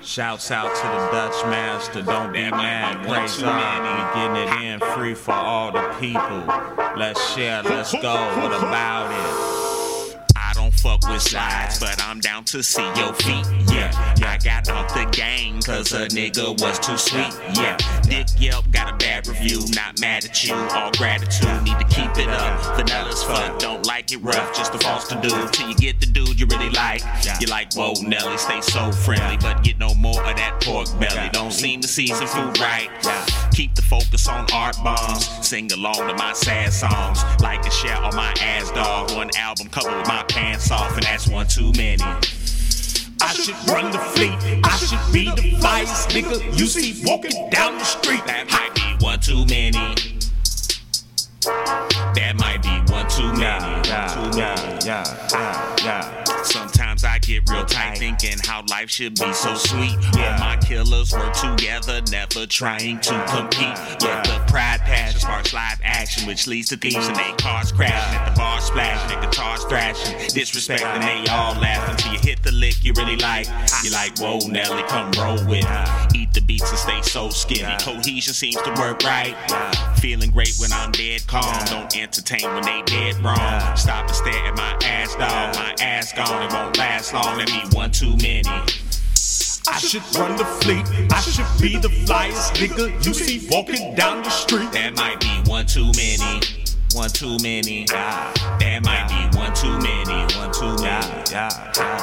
Shouts out to the Dutchmaster, don't be mad, praise God. We getting it in free for all the people. Let's share, let's go, what about it? I don't fuck with sides, but I'm down to see your feet. Yeah, I got off the game cause a nigga was too sweet. Yeah, Dick Yelp got a bad review, not mad at you. All gratitude, need to keep it up. Vanilla's fuck, don't like it rough, just a false to do. Till you get the dude you really like. You like, whoa, Nelly, stay so friendly, but get no more of that pork belly. Don't seem to season food right. Keep the focus on art bombs. Sing along to my sad songs. Like and share on my ass dog. One album cover with my pants off, and that's one too many. I should run the fleet. I should be the flyest nigga you see walking down the street. That might be one too many. Thinking how life should be so sweet. All my killers work together, never trying to uh-huh. compete. Yet the pride passion sparks live action, which leads to thieves and they cars crashing, at the bar splashing, and guitars thrashing, disrespecting, they all laughing till you hit the lick you really like. Ah. You're like, whoa, Nelly, come roll with me. Eat the beats and stay so skinny. Cohesion seems to work right. Feeling great when I'm dead calm. Don't entertain when they dead wrong. Stop and stare at my ass, dog. My ass gone, it won't last long. That be one too many. I should run the fleet. I should be the flyest nigga you see walking down the street. That might be one too many. One too many. That might be one too many. One too many. Yeah, yeah.